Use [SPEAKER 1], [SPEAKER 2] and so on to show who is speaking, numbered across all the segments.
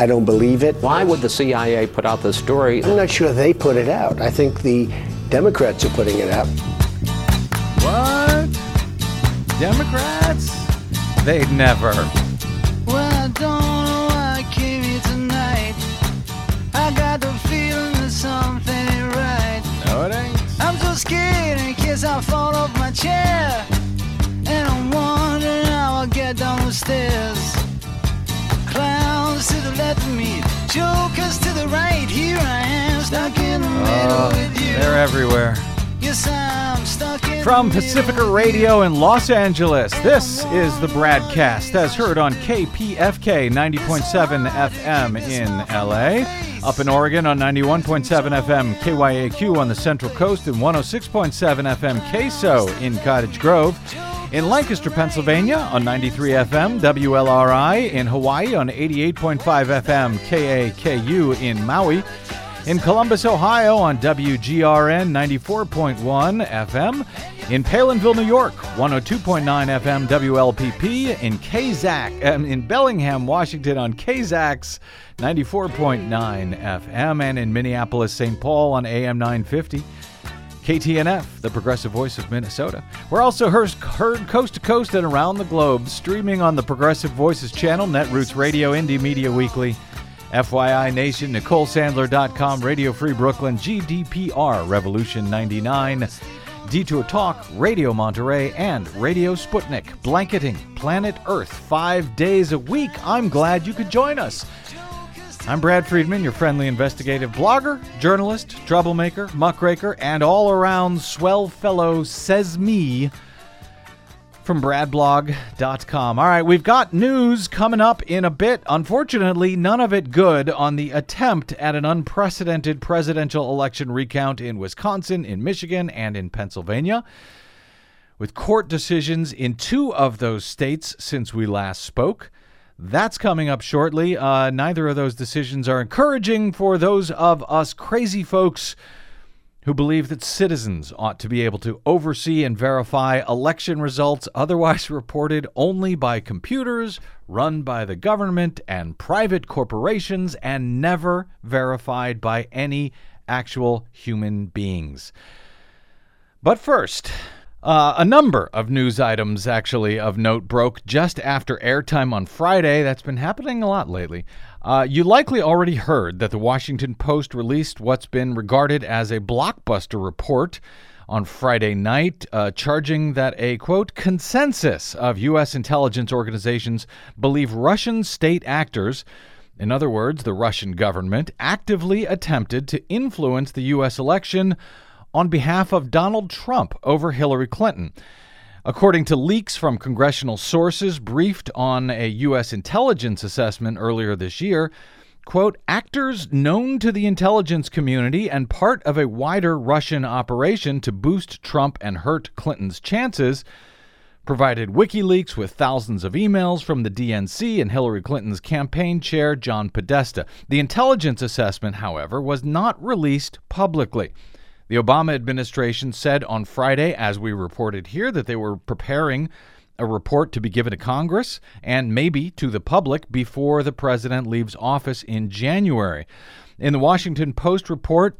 [SPEAKER 1] I don't believe it.
[SPEAKER 2] Why would the CIA put out this story?
[SPEAKER 1] I'm not sure they put it out. I think the Democrats are putting it out.
[SPEAKER 3] What? Democrats? They'd never.
[SPEAKER 4] Well, I don't know why I came here tonight. I got the feeling that something ain't right.
[SPEAKER 3] No, it ain't.
[SPEAKER 4] I'm so scared in case I fall off my chair. And I'm wondering how I'll get down the stairs. The left of me, jokers to the right. Here I am, stuck in the oh, middle
[SPEAKER 3] Oh,
[SPEAKER 4] with you.
[SPEAKER 3] they're everywhere.
[SPEAKER 4] Yes, I'm stuck in
[SPEAKER 3] From Pacifica. Radio in Los Angeles, this is the BradCast as heard on KPFK 90.7 FM in LA, up in Oregon on 91.7 FM KYAQ on the Central Coast and 106.7 FM KSO in Cottage Grove, in Lancaster, Pennsylvania on 93 FM WLRI, in Hawaii on 88.5 FM KAKU in Maui. In Columbus, Ohio on WGRN 94.1 FM. In Palenville, New York, 102.9 FM WLPP. In KZAC, um, in Bellingham, Washington on KZAX 94.9 FM. And in Minneapolis, St. Paul on AM 950. KTNF, the progressive voice of Minnesota. We're also heard, coast to coast and around the globe, streaming on the Progressive Voices channel, Netroots Radio, Indie Media Weekly, FYI Nation, NicoleSandler.com, Radio Free Brooklyn, GDPR, Revolution 99, Detour Talk, Radio Monterey, and Radio Sputnik, blanketing planet Earth five days a week. I'm glad you could join us. I'm Brad Friedman, your friendly investigative blogger, journalist, troublemaker, muckraker, and all around swell fellow, says me, from bradblog.com. All right, we've got news coming up in a bit. Unfortunately, none of it good on the attempt at an unprecedented presidential election recount in Wisconsin, in Michigan, and in Pennsylvania. With court decisions in two of those states since we last spoke. That's coming up shortly. Uh, neither of those decisions are encouraging for those of us crazy folks who believe that citizens ought to be able to oversee and verify election results otherwise reported only by computers run by the government and private corporations and never verified by any actual human beings. But first, uh, a number of news items, actually, of note broke just after airtime on Friday. That's been happening a lot lately. Uh, you likely already heard that the Washington Post released what's been regarded as a blockbuster report on Friday night, uh, charging that a quote consensus of U.S. intelligence organizations believe Russian state actors. In other words, the Russian government actively attempted to influence the U.S. election on behalf of Donald Trump over Hillary Clinton. According to leaks from congressional sources briefed on a U.S. intelligence assessment earlier this year, quote, actors known to the intelligence community and part of a wider Russian operation to boost Trump and hurt Clinton's chances provided WikiLeaks with thousands of emails from the DNC and Hillary Clinton's campaign chair, John Podesta. The intelligence assessment, however, was not released publicly. The Obama administration said on Friday, as we reported here, that they were preparing a report to be given to Congress and maybe to the public before the president leaves office in January. In the Washington Post report,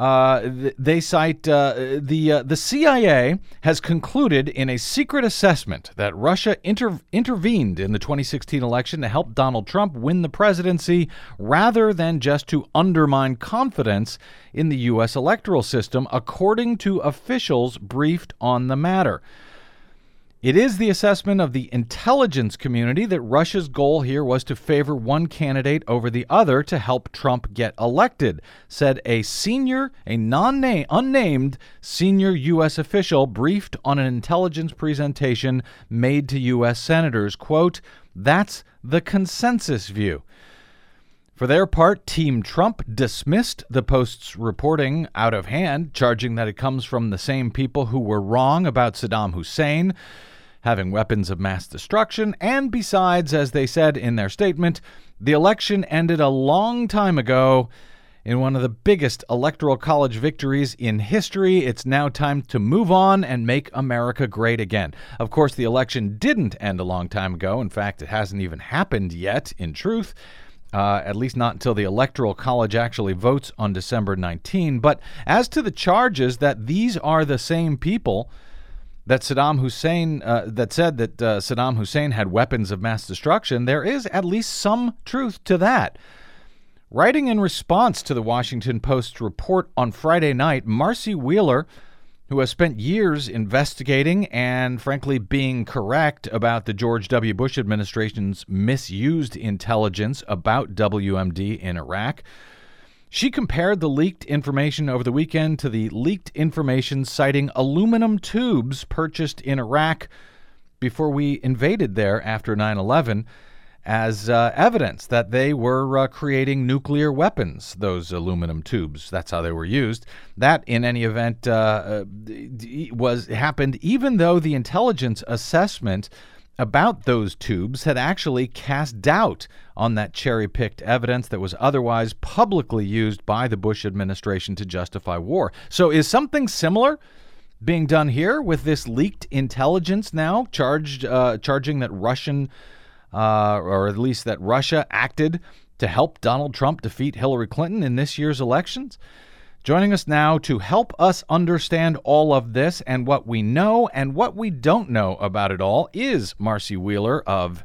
[SPEAKER 3] uh, th- they cite uh, the uh, the CIA has concluded in a secret assessment that Russia inter- intervened in the 2016 election to help Donald Trump win the presidency rather than just to undermine confidence in the U.S. electoral system, according to officials briefed on the matter. It is the assessment of the intelligence community that Russia's goal here was to favor one candidate over the other to help Trump get elected, said a senior, a non unnamed senior U.S. official briefed on an intelligence presentation made to U.S. senators. Quote, that's the consensus view. For their part, Team Trump dismissed the Post's reporting out of hand, charging that it comes from the same people who were wrong about Saddam Hussein having weapons of mass destruction, and besides, as they said in their statement, the election ended a long time ago in one of the biggest electoral college victories in history. It's now time to move on and make America great again. Of course, the election didn't end a long time ago. In fact, it hasn't even happened yet, in truth. Uh, at least not until the Electoral College actually votes on December 19. But as to the charges that these are the same people that Saddam Hussein uh, that said that uh, Saddam Hussein had weapons of mass destruction, there is at least some truth to that. Writing in response to the Washington Post report on Friday night, Marcy Wheeler who has spent years investigating and, frankly, being correct about the George W. Bush administration's misused intelligence about WMD in Iraq. She compared the leaked information over the weekend to the leaked information citing aluminum tubes purchased in Iraq before we invaded there after 9 11 as uh, evidence that they were uh, creating nuclear weapons, those aluminum tubes. That's how they were used. That, in any event, uh, uh was happened even though the intelligence assessment about those tubes had actually cast doubt on that cherry picked evidence that was otherwise publicly used by the Bush administration to justify war. So, is something similar? Being done here with this leaked intelligence now, charged, uh, charging that Russian uh, or at least that Russia acted to help Donald Trump defeat Hillary Clinton in this year's elections. Joining us now to help us understand all of this and what we know and what we don't know about it all is Marcy Wheeler of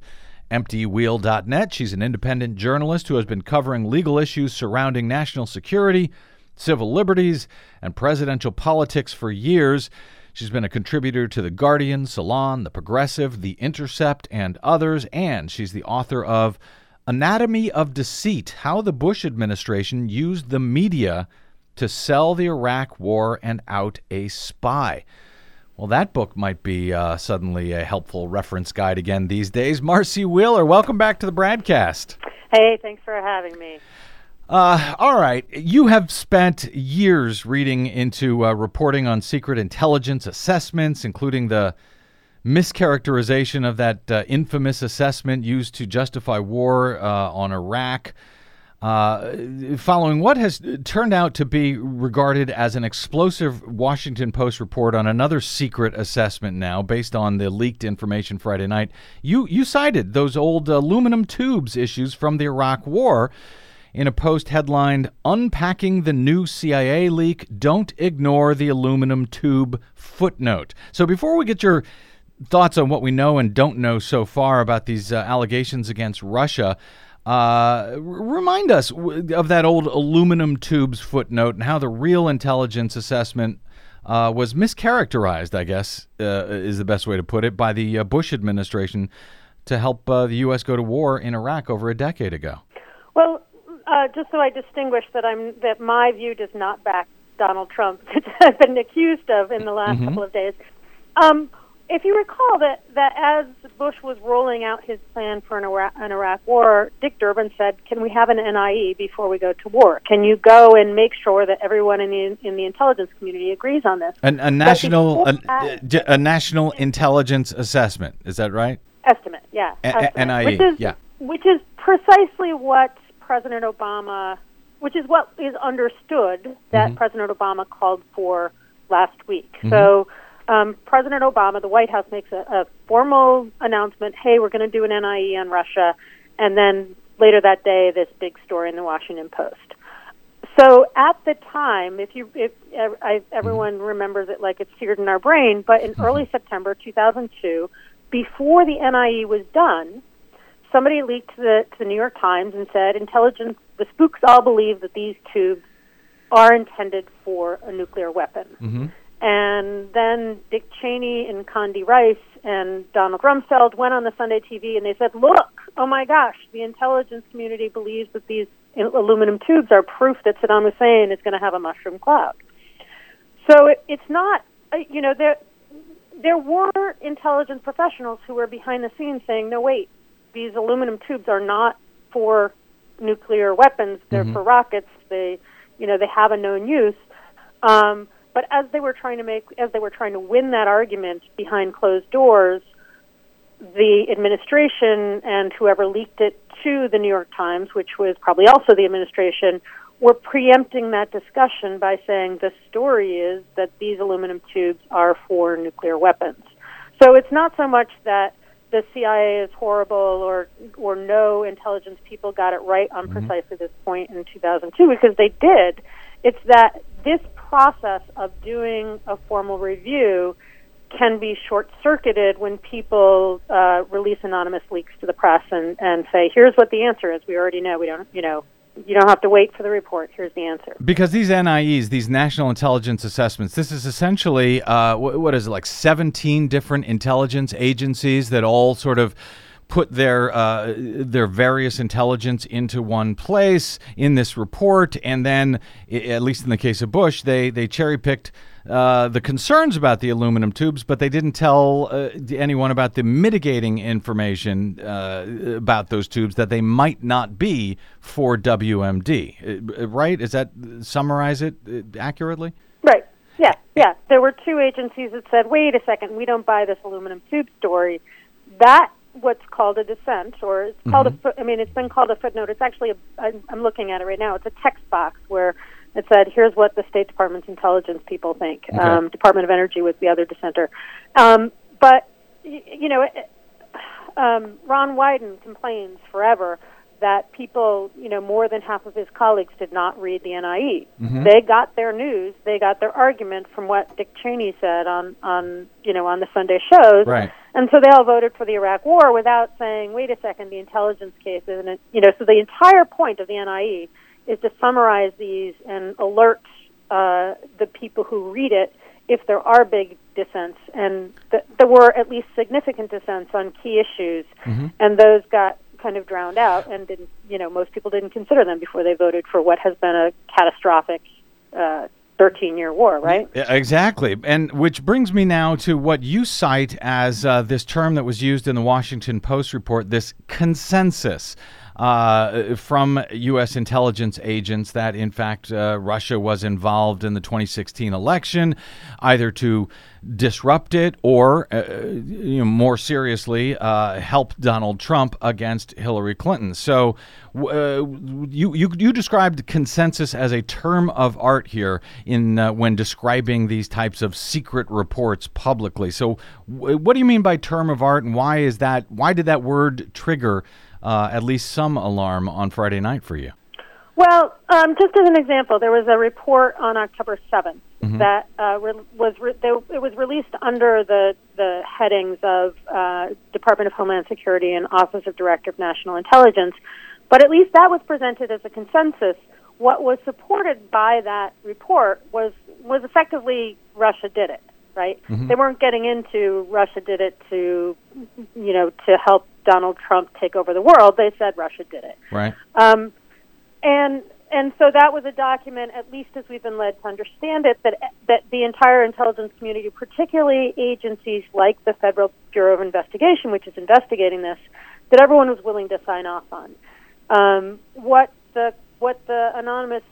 [SPEAKER 3] EmptyWheel.net. She's an independent journalist who has been covering legal issues surrounding national security, civil liberties, and presidential politics for years. She's been a contributor to The Guardian, Salon, The Progressive, The Intercept, and others, and she's the author of Anatomy of Deceit How the Bush Administration Used the Media to Sell the Iraq War and Out a Spy. Well, that book might be uh, suddenly a helpful reference guide again these days. Marcy Wheeler, welcome back to the BradCast.
[SPEAKER 5] Hey, thanks for having me.
[SPEAKER 3] Uh, all right. You have spent years reading into uh, reporting on secret intelligence assessments, including the mischaracterization of that uh, infamous assessment used to justify war uh, on Iraq. Uh, following what has turned out to be regarded as an explosive Washington Post report on another secret assessment now, based on the leaked information Friday night, you you cited those old aluminum tubes issues from the Iraq War in a post headlined Unpacking the New CIA Leak Don't Ignore the Aluminum Tube Footnote. So before we get your thoughts on what we know and don't know so far about these uh, allegations against Russia, uh, remind us of that old aluminum tubes footnote and how the real intelligence assessment uh, was mischaracterized, I guess, uh, is the best way to put it, by the uh, Bush administration to help uh, the U.S. go to war in Iraq over a decade ago.
[SPEAKER 5] Well, uh, just so I distinguish that I'm that my view does not back Donald Trump, which I've been accused of in the last mm-hmm. couple of days. Um, if you recall that that as Bush was rolling out his plan for an Iraq, an Iraq war, Dick Durbin said, "Can we have an NIE before we go to war? Can you go and make sure that everyone in the in the intelligence community agrees on this?"
[SPEAKER 3] An, a national a, a, national intelligence assessment is that right?
[SPEAKER 5] Estimate, yeah.
[SPEAKER 3] A- estimate, NIE,
[SPEAKER 5] which is,
[SPEAKER 3] yeah.
[SPEAKER 5] Which is precisely what President Obama, which is what is understood that mm-hmm. President Obama called for last week. Mm-hmm. So, um, President Obama, the White House makes a, a formal announcement hey, we're going to do an NIE on Russia. And then later that day, this big story in the Washington Post. So at the time, if you if I, everyone remembers it like it's seared in our brain, but in mm-hmm. early September 2002, before the NIE was done, somebody leaked to the, to the New York Times and said intelligence, the spooks all believe that these tubes are intended for a nuclear weapon. Mm-hmm. And then Dick Cheney and Condi Rice and Donald Rumsfeld went on the Sunday TV and they said, "Look, oh my gosh, the intelligence community believes that these aluminum tubes are proof that Saddam Hussein is going to have a mushroom cloud." So it, it's not, uh, you know, there there were intelligence professionals who were behind the scenes saying, "No, wait, these aluminum tubes are not for nuclear weapons; they're mm-hmm. for rockets. They, you know, they have a known use. Um, but as they were trying to make, as they were trying to win that argument behind closed doors, the administration and whoever leaked it to the New York Times, which was probably also the administration, were preempting that discussion by saying the story is that these aluminum tubes are for nuclear weapons. So it's not so much that the CIA is horrible or or no intelligence people got it right on mm-hmm. precisely this point in 2002 because they did. It's that this process of doing a formal review can be short circuited when people uh, release anonymous leaks to the press and, and say, here's what the answer is. We already know. We don't, you know, you don't have to wait for the report. Here's the answer.
[SPEAKER 3] Because these NIEs, these national intelligence assessments, this is essentially uh, what, what is it like 17 different intelligence agencies that all sort of put their uh, their various intelligence into one place in this report, and then, at least in the case of Bush, they they cherry picked. Uh, the concerns about the aluminum tubes, but they didn't tell uh, anyone about the mitigating information uh, about those tubes that they might not be for WMD. Uh, right? Is that summarize it uh, accurately?
[SPEAKER 5] Right. Yeah. Yeah. There were two agencies that said, "Wait a second, we don't buy this aluminum tube story." That what's called a dissent, or it's called
[SPEAKER 3] Mm-hmm.
[SPEAKER 5] a. I mean, it's been called a footnote. It's actually a. I'm I'm looking at it right now. It's a text box where it said, "Here's what the State Department's intelligence people think."
[SPEAKER 3] Okay.
[SPEAKER 5] Um, Department of Energy was the other dissenter, um, but y- you know, it, um, Ron Wyden complains forever that people, you know, more than half of his colleagues did not read the NIE. They got their news, they got their argument from what Dick Cheney said on, on, you know, on the Sunday shows.
[SPEAKER 3] Right.
[SPEAKER 5] And so they all voted for the Iraq War without saying, wait a second, the intelligence case isn't it? You know, so the entire point of the NIE is to summarize these and alert uh, the people who read it if there are big dissents. And th- there were at least significant dissents on key issues, and those got kind of drowned out and didn't, you know, most people didn't consider them before they voted for what has been a catastrophic uh, 13 year war, right?
[SPEAKER 3] Yeah, Exactly. And which brings me now to what you cite as uh, this term that was used in the Washington Post report this consensus. Uh, from U.S. intelligence agents that, in fact, uh, Russia was involved in the 2016 election, either to disrupt it or, uh, you know, more seriously, uh, help Donald Trump against Hillary Clinton. So, uh, you, you you described consensus as a term of art here in uh, when describing these types of secret reports publicly. So, w- what do you mean by term of art, and why is that? Why did that word trigger uh, at least some alarm on Friday night for you?
[SPEAKER 5] Well, um, just as an example, there was a report on October 7th that uh, re- was re- they, it was released under the the headings of uh, Department of Homeland Security and Office of Director of National Intelligence, but at least that was presented as a consensus. What was supported by that report was was effectively Russia did it. Right? They weren't getting into Russia did it to, you know, to help Donald Trump take over the world. They said Russia did it.
[SPEAKER 3] Right.
[SPEAKER 5] Um, and and so that was a document, at least as we've been led to understand it, that that the entire intelligence community, particularly agencies like the Federal Bureau of Investigation, which is investigating this, that everyone was willing to sign off on. Um, what the what the anonymous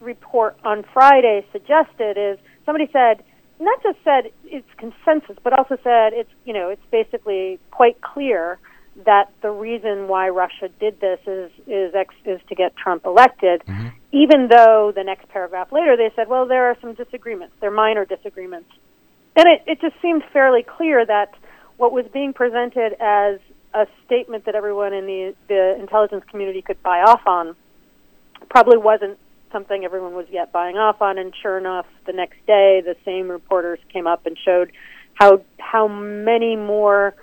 [SPEAKER 5] report on Friday suggested is somebody said not just said it's consensus, but also said it's you know it's basically quite clear that the reason why Russia did this is is ex, is to get Trump elected. Mm-hmm. Even though the next paragraph later they said, well, there are some disagreements, they're minor disagreements, and it it just seemed fairly clear that what was being presented as a statement that everyone in the the intelligence community could buy off on probably wasn't something everyone was yet buying off on. And sure enough, the next day, the same reporters came up and showed how how many more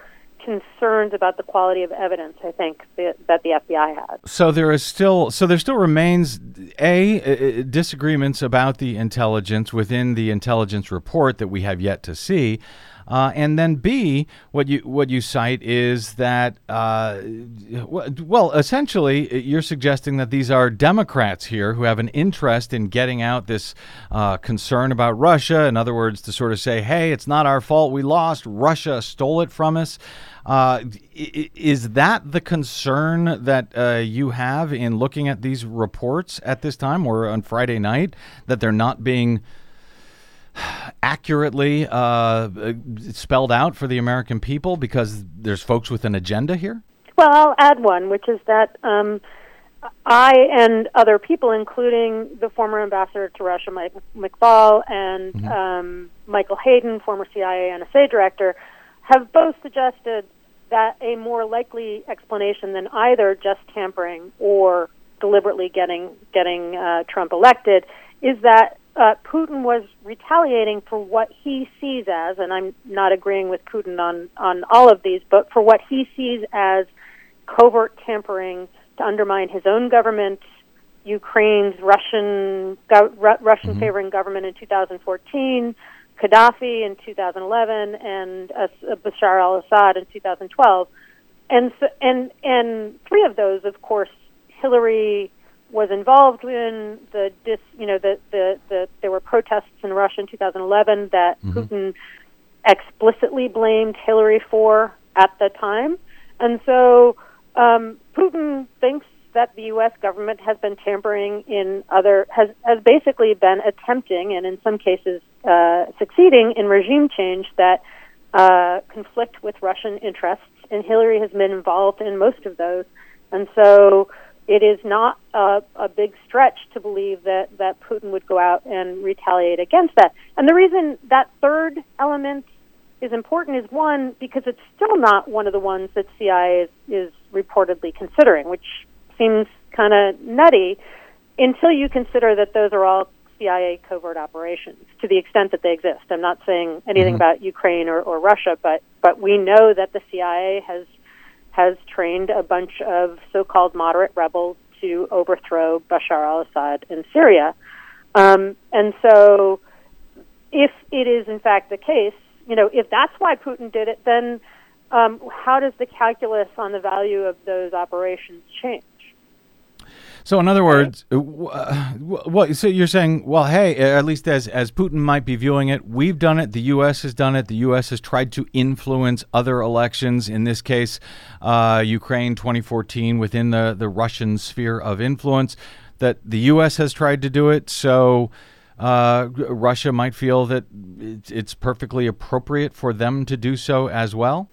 [SPEAKER 5] concerns about the quality of evidence I think that, the FBI had.
[SPEAKER 3] So there is still so there still remains a uh, disagreements about the intelligence within the intelligence report that we have yet to see. Uh, and then B, what you what you cite is that uh, well, essentially, you're suggesting that these are Democrats here who have an interest in getting out this uh, concern about Russia. In other words, to sort of say, "Hey, it's not our fault. We lost. Russia stole it from us." Uh, is that the concern that uh, you have in looking at these reports at this time or on Friday night that they're not being accurately uh, spelled out for the American people because there's folks with an agenda here?
[SPEAKER 5] Well, I'll add one, which is that um, I and other people, including the former ambassador to Russia, Mike McFaul, and um, Michael Hayden, former CIA NSA director, have both suggested that a more likely explanation than either just tampering or deliberately getting getting uh, Trump elected is that uh, Putin was retaliating for what he sees as, and I'm not agreeing with Putin on on all of these, but for what he sees as covert tampering to undermine his own government, Ukraine's Russian go- Ru- Russian
[SPEAKER 3] Mm-hmm.
[SPEAKER 5] favoring government in 2014, Gaddafi in 2011, and uh, Bashar al-Assad in 2012, and so, and and three of those, of course, Hillary was involved in the dis, you know the, the the there were protests in Russia in 2011 that Putin explicitly blamed Hillary for at the time, and so um, Putin thinks that the U.S. government has been tampering in other has has basically been attempting and in some cases uh, succeeding in regime change that uh, conflict with Russian interests, and Hillary has been involved in most of those, and so it is not a, a big stretch to believe that, that Putin would go out and retaliate against that. And the reason that third element is important is one, because it's still not one of the ones that CIA is, is reportedly considering, which seems kind of nutty until you consider that those are all CIA covert operations to the extent that they exist. I'm not saying anything mm-hmm. about Ukraine or, or Russia, but, but we know that the CIA has has trained a bunch of so-called moderate rebels to overthrow Bashar al-Assad in Syria. Um, and so, if it is in fact the case, you know, if that's why Putin did it, then um, how does the calculus on the value of those operations change?
[SPEAKER 3] So, in other words, uh, w- uh, well, so you're saying, well, hey, at least as as Putin might be viewing it, we've done it. The U.S. has done it. The U.S. has tried to influence other elections. In this case, uh, Ukraine 2014 within the the Russian sphere of influence. That the U.S. has tried to do it. So. Uh, Russia might feel that it's, it's perfectly appropriate for them to do so as well.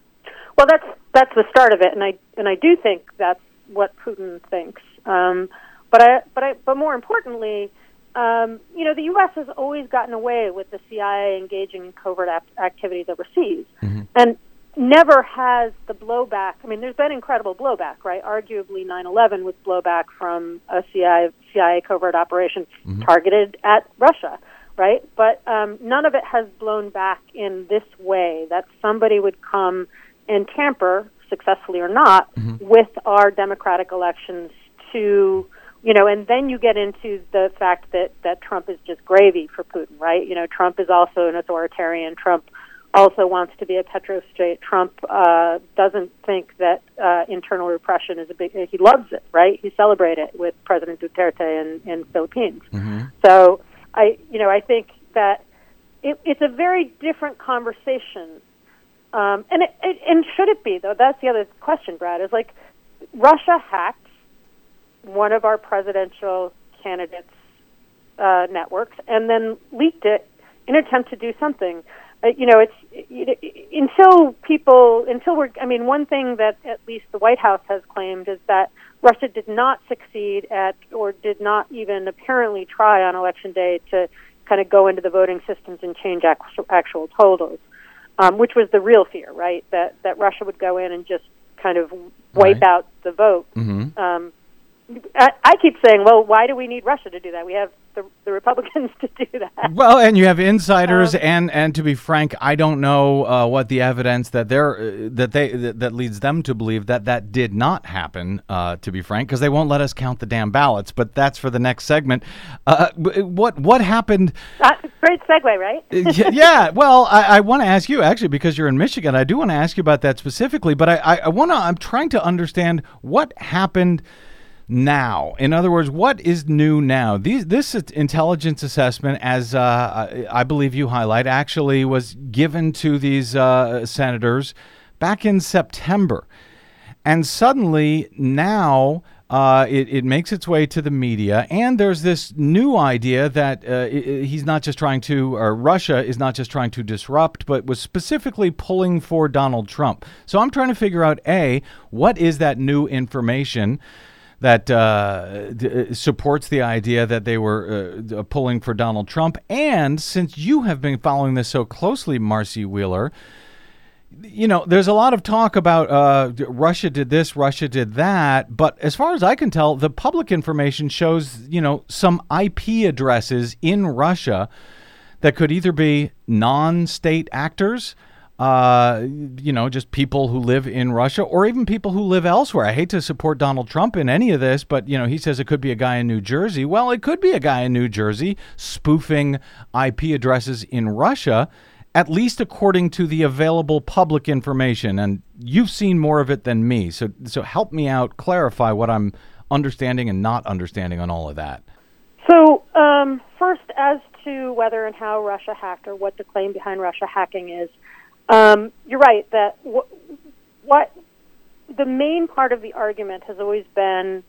[SPEAKER 5] Well, that's that's the start of it, and I and I do think that's what Putin thinks. Um, but I but I but more importantly, um, you know, the U.S. has always gotten away with the CIA engaging in covert activities overseas, and never has the blowback. I mean, there's been incredible blowback, right? Arguably, 9/11 was blowback from a CIA CIA covert operation targeted at Russia, right? But um, none of it has blown back in this way. That somebody would come and tamper, successfully or not, with our democratic elections to you know, and then you get into the fact that that Trump is just gravy for Putin, right? You know, Trump is also an authoritarian. Trump also wants to be a petrostate. Trump uh, doesn't think that uh, internal repression is a big. He loves it, right? He celebrated it with President Duterte in in Philippines. So I, you know, I think that it, it's a very different conversation. Um, and it, it, and should it be though? That's the other question, Brad. Is like Russia hacked one of our presidential candidates' uh, networks and then leaked it in an attempt to do something. Uh, you know, it's it, it, until people, until we're. I mean, one thing that at least the White House has claimed is that Russia did not succeed at, or did not even apparently try on election day to kind of go into the voting systems and change actual, actual totals, um, which was the real fear, right? That that Russia would go in and just kind of wipe
[SPEAKER 3] Right.
[SPEAKER 5] out the vote. Um, I, I keep saying, well, why do we need Russia to do that? We have the, the Republicans to do that.
[SPEAKER 3] Well, and you have insiders, and and to be frank, I don't know uh, what the evidence that they're uh, that they that, that leads them to believe that that did not happen. Uh, to be frank, because they won't let us count the damn ballots. But that's for the next segment. Uh, what what happened?
[SPEAKER 5] Uh, great segue, right?
[SPEAKER 3] Y- yeah, well, I, I want to ask you actually because you're in Michigan. I do want to ask you about that specifically, but I, I, I want to. I'm trying to understand what happened now. In other words, what is new now? These this intelligence assessment, as uh, I believe you highlight, actually was given to these uh, senators back in September, and suddenly now. Uh, it, it makes its way to the media, and there's this new idea that uh, he's not just trying to, or Russia is not just trying to disrupt, but was specifically pulling for Donald Trump. So I'm trying to figure out A, what is that new information? That uh, d- uh, supports the idea that they were uh, d- pulling for Donald Trump. And since you have been following this so closely, Marcy Wheeler, you know, there's a lot of talk about uh, Russia did this, Russia did that, but as far as I can tell, the public information shows, you know, some IP addresses in Russia that could either be non-state actors, uh, you know, just people who live in Russia, or even people who live elsewhere. I hate to support Donald Trump in any of this, but you know, he says it could be a guy in New Jersey. Well, it could be a guy in New Jersey spoofing IP addresses in Russia at least according to the available public information. And you've seen more of it than me. So, so help me out, clarify what I'm understanding and not understanding on all of that.
[SPEAKER 5] So, um, first, as to whether and how Russia hacked or what the claim behind Russia hacking is, um, you're right that w- what the main part of the argument has always been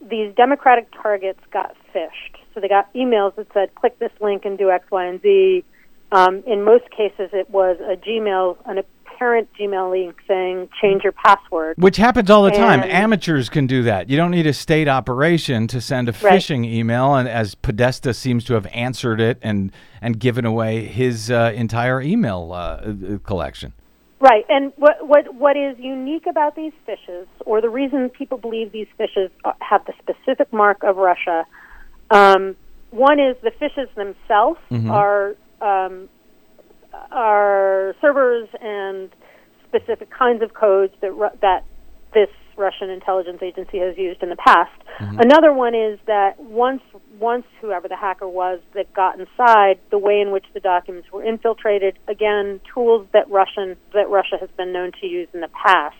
[SPEAKER 5] these Democratic targets got phished. So they got emails that said, click this link and do X, Y, and Z um, in most cases, it was a Gmail, an apparent Gmail link saying change your password.
[SPEAKER 3] Which happens all the time. Amateurs can do that. You don't need a state operation to send a
[SPEAKER 5] Right.
[SPEAKER 3] phishing email, and as Podesta seems to have answered it and and given away his uh, entire email uh, uh, collection.
[SPEAKER 5] Right, and what what what is unique about these phishes, or the reason people believe these phishes have the specific mark of Russia, um, one is the phishes themselves are um, are servers and specific kinds of codes that Ru- that this Russian intelligence agency has used in the past. Another one is that once once whoever the hacker was that got inside, the way in which the documents were infiltrated, again, tools that Russian that Russia has been known to use in the past.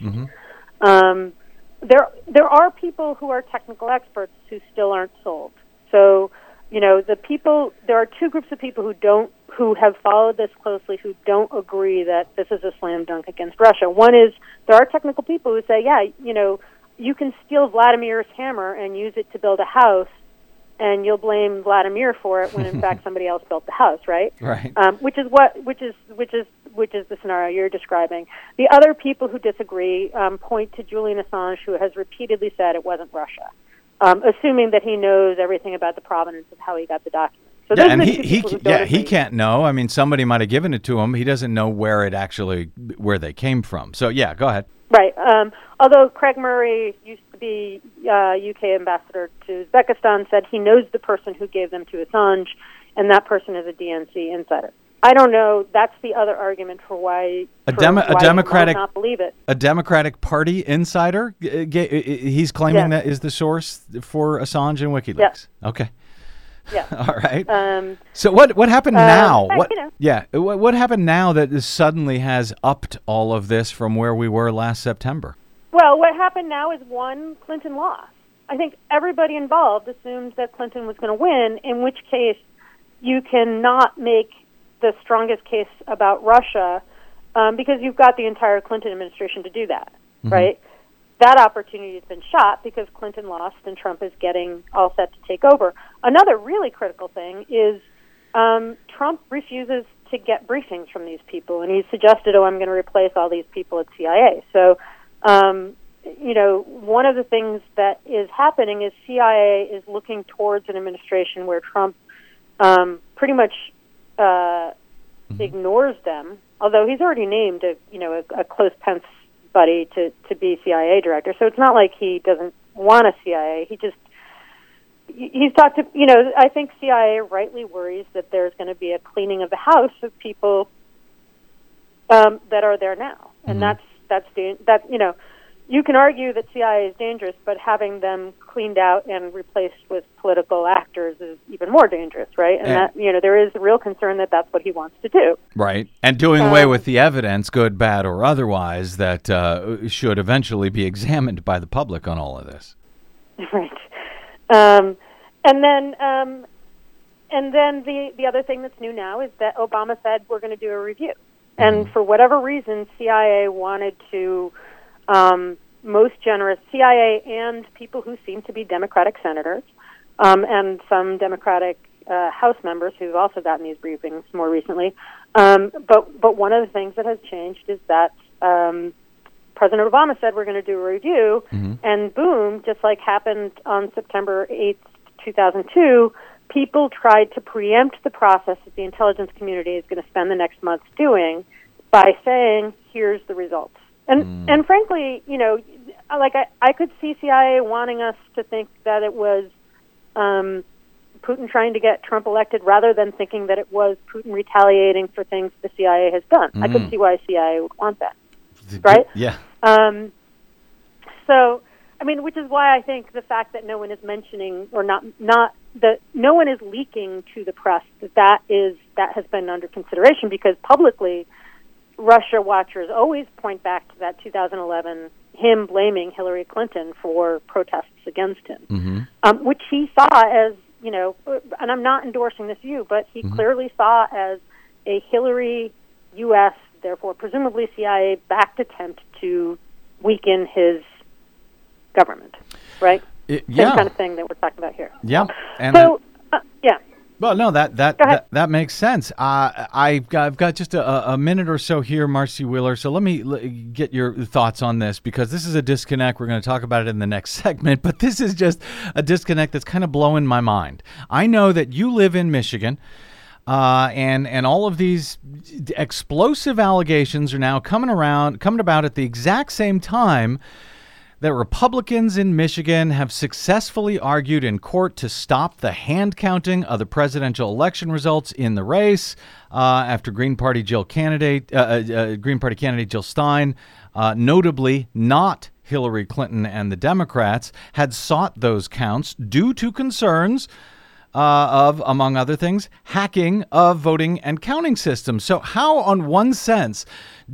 [SPEAKER 5] Um, there there are people who are technical experts who still aren't sold. So, you know, the people there are two groups of people who don't who have followed this closely who don't agree that this is a slam dunk against Russia. One is there are technical people who say, yeah, you know, you can steal Vladimir's hammer and use it to build a house and you'll blame Vladimir for it when in fact somebody else built the house, right?
[SPEAKER 3] Right.
[SPEAKER 5] um, which is what which is which is which is the scenario you're describing. The other people who disagree um, point to Julian Assange, who has repeatedly said it wasn't Russia, um, assuming that he knows everything about the provenance of how he got the documents. So
[SPEAKER 3] Yeah, and he, he yeah he can't know. I mean, somebody might have given it to him. He doesn't know where it actually where they came from. So yeah, go ahead.
[SPEAKER 5] Right. Um, although Craig Murray used to be uh, UK ambassador to Uzbekistan, said he knows the person who gave them to Assange, and that person is a DNC insider. I don't know. That's the other argument for why
[SPEAKER 3] A demo- a Democratic-
[SPEAKER 5] not believe it.
[SPEAKER 3] A Democratic Party insider. uh, uh, He's claiming
[SPEAKER 5] Yeah.
[SPEAKER 3] that is the source for Assange and WikiLeaks. Yes. Okay.
[SPEAKER 5] Yeah.
[SPEAKER 3] All right.
[SPEAKER 5] Um,
[SPEAKER 3] So what what happened
[SPEAKER 5] Uh,
[SPEAKER 3] now?
[SPEAKER 5] but,
[SPEAKER 3] What
[SPEAKER 5] you know.
[SPEAKER 3] yeah? What, what happened now that this suddenly has upped all of this from where we were last September?
[SPEAKER 5] Well, what happened now is one, Clinton lost. I think everybody involved assumed that Clinton was going to win, in which case you cannot make the strongest case about Russia um, because you've got the entire Clinton administration to do that, right? That opportunity has been shot because Clinton lost and Trump is getting all set to take over. Another really critical thing is um, Trump refuses to get briefings from these people, and he suggested, "Oh, I'm going to replace all these people at CIA." So, um, you know, one of the things that is happening is CIA is looking towards an administration where Trump um, pretty much uh, ignores them. Although he's already named a you know a, a close Pence buddy to to be CIA director, so it's not like he doesn't want a CIA. He just he's talked to you know I think CIA rightly worries that there's going to be a cleaning of the house of people um, that are there now, and that's that's dan- that you know you can argue that CIA is dangerous, but having them cleaned out and replaced with political actors is even more dangerous, right? And
[SPEAKER 3] And-
[SPEAKER 5] that you know there is a real concern that that's what he wants to do.
[SPEAKER 3] Right. And doing away
[SPEAKER 5] Um,
[SPEAKER 3] with the evidence, good, bad, or otherwise, that uh, should eventually be examined by the public on all of this.
[SPEAKER 5] right. Um, and then, um, and then the the other thing that's new now is that Obama said we're going to do a review, and for whatever reason, CIA wanted to um, most generous CIA and people who seem to be Democratic senators um, and some Democratic uh, House members who've also gotten these briefings more recently. Um, but but one of the things that has changed is that. Um, President Obama said we're going to do a review, and boom, just like happened on September 8th, 2002, people tried to preempt the process that the intelligence community is going to spend the next month doing by saying, "Here's the results." And and frankly, you know, like I, I could see CIA wanting us to think that it was um, Putin trying to get Trump elected, rather than thinking that it was Putin retaliating for things the CIA has done. I could see why CIA would want that. Right?
[SPEAKER 3] Yeah.
[SPEAKER 5] Um, so, I mean, which is why I think the fact that no one is mentioning or not not that no one is leaking to the press that that is that has been under consideration because publicly, Russia watchers always point back to that 2011 him blaming Hillary Clinton for protests against him, um, which he saw as you know, and I'm not endorsing this view, but he clearly saw as a Hillary U.S. therefore presumably CIA backed attempt to weaken his government, right?
[SPEAKER 3] It-
[SPEAKER 5] Same kind of thing that we're talking about here.
[SPEAKER 3] Yeah. And
[SPEAKER 5] so, uh, yeah.
[SPEAKER 3] Well, no, that that that, that makes sense. Uh, I've got, I've got just a, a minute or so here, Marcy Wheeler. So let me l- get your thoughts on this because this is a disconnect. We're going to talk about it in the next segment, but this is just a disconnect that's kind of blowing my mind. I know that you live in Michigan. Uh, and and all of these explosive allegations are now coming around, coming about at the exact same time that Republicans in Michigan have successfully argued in court to stop the hand counting of the presidential election results in the race uh, after Green Party Jill candidate uh, uh, uh, Green Party candidate Jill Stein, uh, notably not Hillary Clinton and the Democrats, had sought those counts due to concerns uh, of, among other things, hacking of voting and counting systems. So, how, on one sense,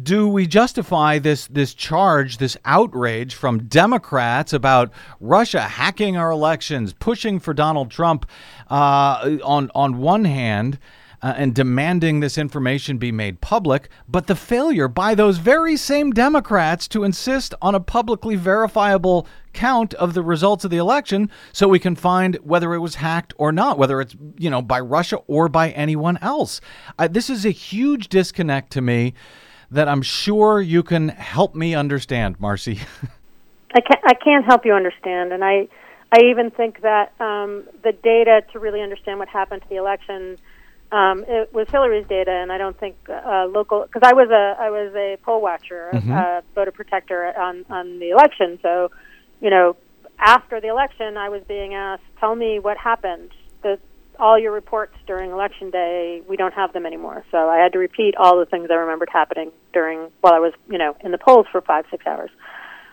[SPEAKER 3] do we justify this this charge, this outrage from Democrats about Russia hacking our elections, pushing for Donald Trump uh, on on one hand? Uh, and demanding this information be made public, but the failure by those very same Democrats to insist on a publicly verifiable count of the results of the election so we can find whether it was hacked or not, whether it's, you know, by Russia or by anyone else. Uh, this is a huge disconnect to me that I'm sure you can help me understand, Marcy.
[SPEAKER 5] I can't, I can't help you understand, and I, I even think that um, the data to really understand what happened to the election, um, it was Hillary's data, and I don't think uh, local because I was a I was a poll watcher, a voter protector on on the election. So, you know, after the election, I was being asked, "Tell me what happened." The all your reports during election day, we don't have them anymore. So I had to repeat all the things I remembered happening during while I was, you know, in the polls for five six hours.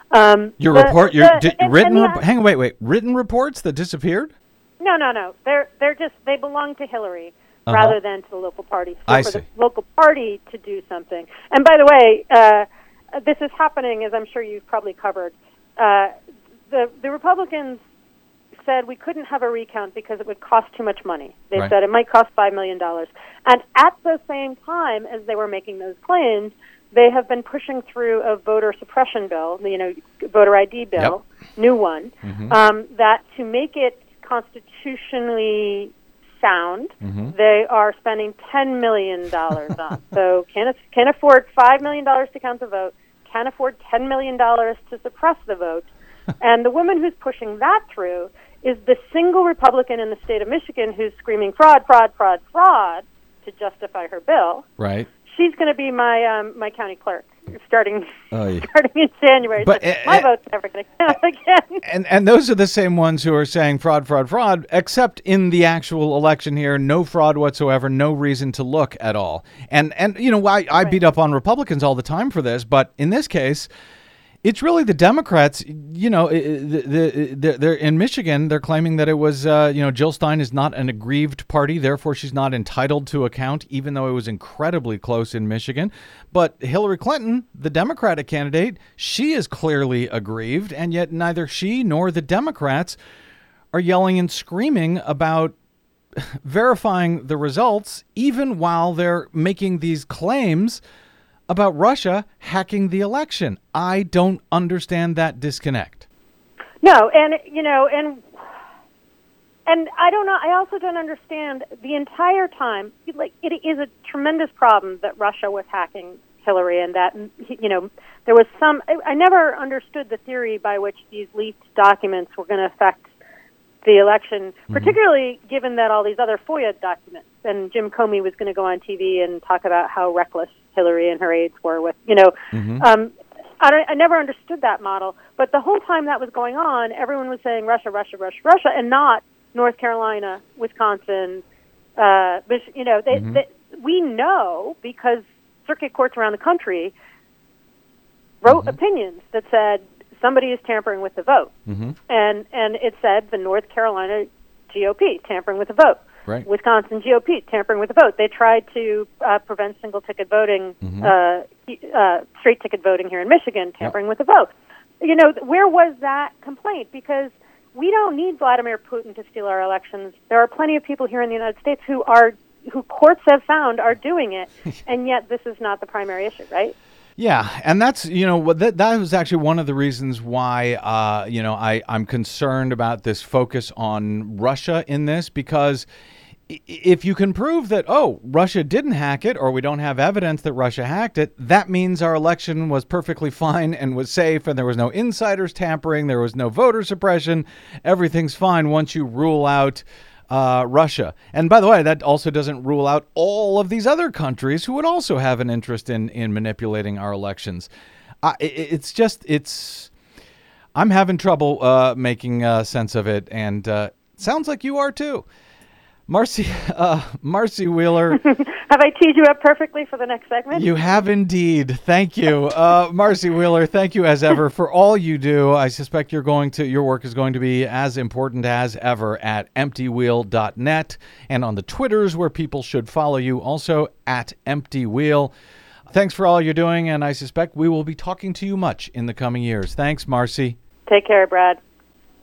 [SPEAKER 5] Um,
[SPEAKER 3] Your
[SPEAKER 5] the-
[SPEAKER 3] report, your
[SPEAKER 5] the- and-
[SPEAKER 3] written,
[SPEAKER 5] and
[SPEAKER 3] rep- hang on, wait, wait, written reports that disappeared?
[SPEAKER 5] no, no, no. They're they're just they belong to Hillary
[SPEAKER 3] Uh-huh.
[SPEAKER 5] rather than to the local party. So
[SPEAKER 3] I
[SPEAKER 5] for
[SPEAKER 3] see.
[SPEAKER 5] the local party to do something. And by the way, uh, this is happening as I'm sure you've probably covered. Uh, the the Republicans said we couldn't have a recount because it would cost too much money. They
[SPEAKER 3] Right.
[SPEAKER 5] said it might cost five million dollars. And at the same time as they were making those claims, they have been pushing through a voter suppression bill, the you know, voter ID bill, new one, um, that to make it constitutionally sound, they are spending ten million dollars on. So can can afford five million dollars to count the vote, can afford ten million dollars to suppress the vote, and the woman who's pushing that through is the single Republican in the state of Michigan who's screaming fraud, fraud, fraud, fraud to justify her bill.
[SPEAKER 3] Right.
[SPEAKER 5] She's going to be my um, my county clerk starting
[SPEAKER 3] Oh, yeah.
[SPEAKER 5] starting in January.
[SPEAKER 3] But,
[SPEAKER 5] So
[SPEAKER 3] uh,
[SPEAKER 5] my
[SPEAKER 3] uh,
[SPEAKER 5] vote's never going to count again.
[SPEAKER 3] And and those are the same ones who are saying fraud, fraud, fraud, except in the actual election here, no fraud whatsoever, no reason to look at all. And and you know, I, I beat up on Republicans all the time for this, but in this case, it's really the Democrats. You know, the, the, they're in Michigan. They're claiming that it was, uh, you know, Jill Stein is not an aggrieved party, therefore she's not entitled to account, even though it was incredibly close in Michigan. But Hillary Clinton, the Democratic candidate, she is clearly aggrieved, and yet neither she nor the Democrats are yelling and screaming about verifying the results, even while they're making these claims about Russia hacking the election. I don't understand that disconnect.
[SPEAKER 5] No, and you know, and and I don't know. I also don't understand the entire time. Like it is a tremendous problem that Russia was hacking Hillary, and that you know there was some. I, I never understood the theory by which these leaked documents were going to affect the election, mm-hmm. particularly given that all these other FOIA documents and Jim Comey was going to go on TV and talk about how reckless Hillary and her aides were with, you know. Um, I, don't, I never understood that model, but the whole time that was going on, everyone was saying Russia, Russia, Russia, Russia, and not North Carolina, Wisconsin. Uh, Mich- you know, they, they, we know because circuit courts around the country wrote opinions that said somebody is tampering with the vote,
[SPEAKER 3] Mm-hmm.
[SPEAKER 5] and and it said the North Carolina GOP tampering with the vote.
[SPEAKER 3] Right.
[SPEAKER 5] Wisconsin GOP tampering with the vote. They tried to uh, prevent single ticket voting,
[SPEAKER 3] Mm-hmm.
[SPEAKER 5] uh, uh, straight ticket voting here in Michigan, tampering with the vote. You know, where was that complaint? Because we don't need Vladimir Putin to steal our elections. There are plenty of people here in the United States who are who courts have found are doing it, and yet this is not the primary issue, right?
[SPEAKER 3] Yeah, and that's you know that that was actually one of the reasons why uh, you know I I'm concerned about this focus on Russia in this because if you can prove that oh Russia didn't hack it or we don't have evidence that Russia hacked it, that means our election was perfectly fine and was safe and there was no insiders tampering, there was no voter suppression, everything's fine once you rule out uh, Russia. And by the way, that also doesn't rule out all of these other countries who would also have an interest in in manipulating our elections. Uh, i- i it's just it's. I'm having trouble uh, making uh, sense of it, and uh, sounds like you are too. Marcy, uh, Marcy Wheeler,
[SPEAKER 5] Have I teed you up perfectly for the next segment?
[SPEAKER 3] you have indeed. Thank you, uh, Marcy Wheeler. Thank you as ever for all you do. I suspect you're going to your work is going to be as important as ever at EmptyWheel.net and on the Twitters where people should follow you. Also at Empty Wheel. Thanks for all you're doing, and I suspect we will be talking to you much in the coming years. Thanks, Marcy.
[SPEAKER 5] Take care, Brad.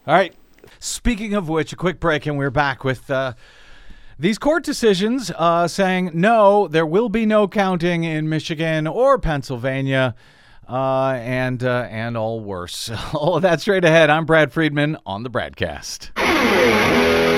[SPEAKER 3] All right. Speaking of which, a quick break, and we're back with uh, these court decisions uh, saying no, there will be no counting in Michigan or Pennsylvania, uh, and uh, and all worse. all of that straight ahead. I'm Brad Friedman on the BradCast.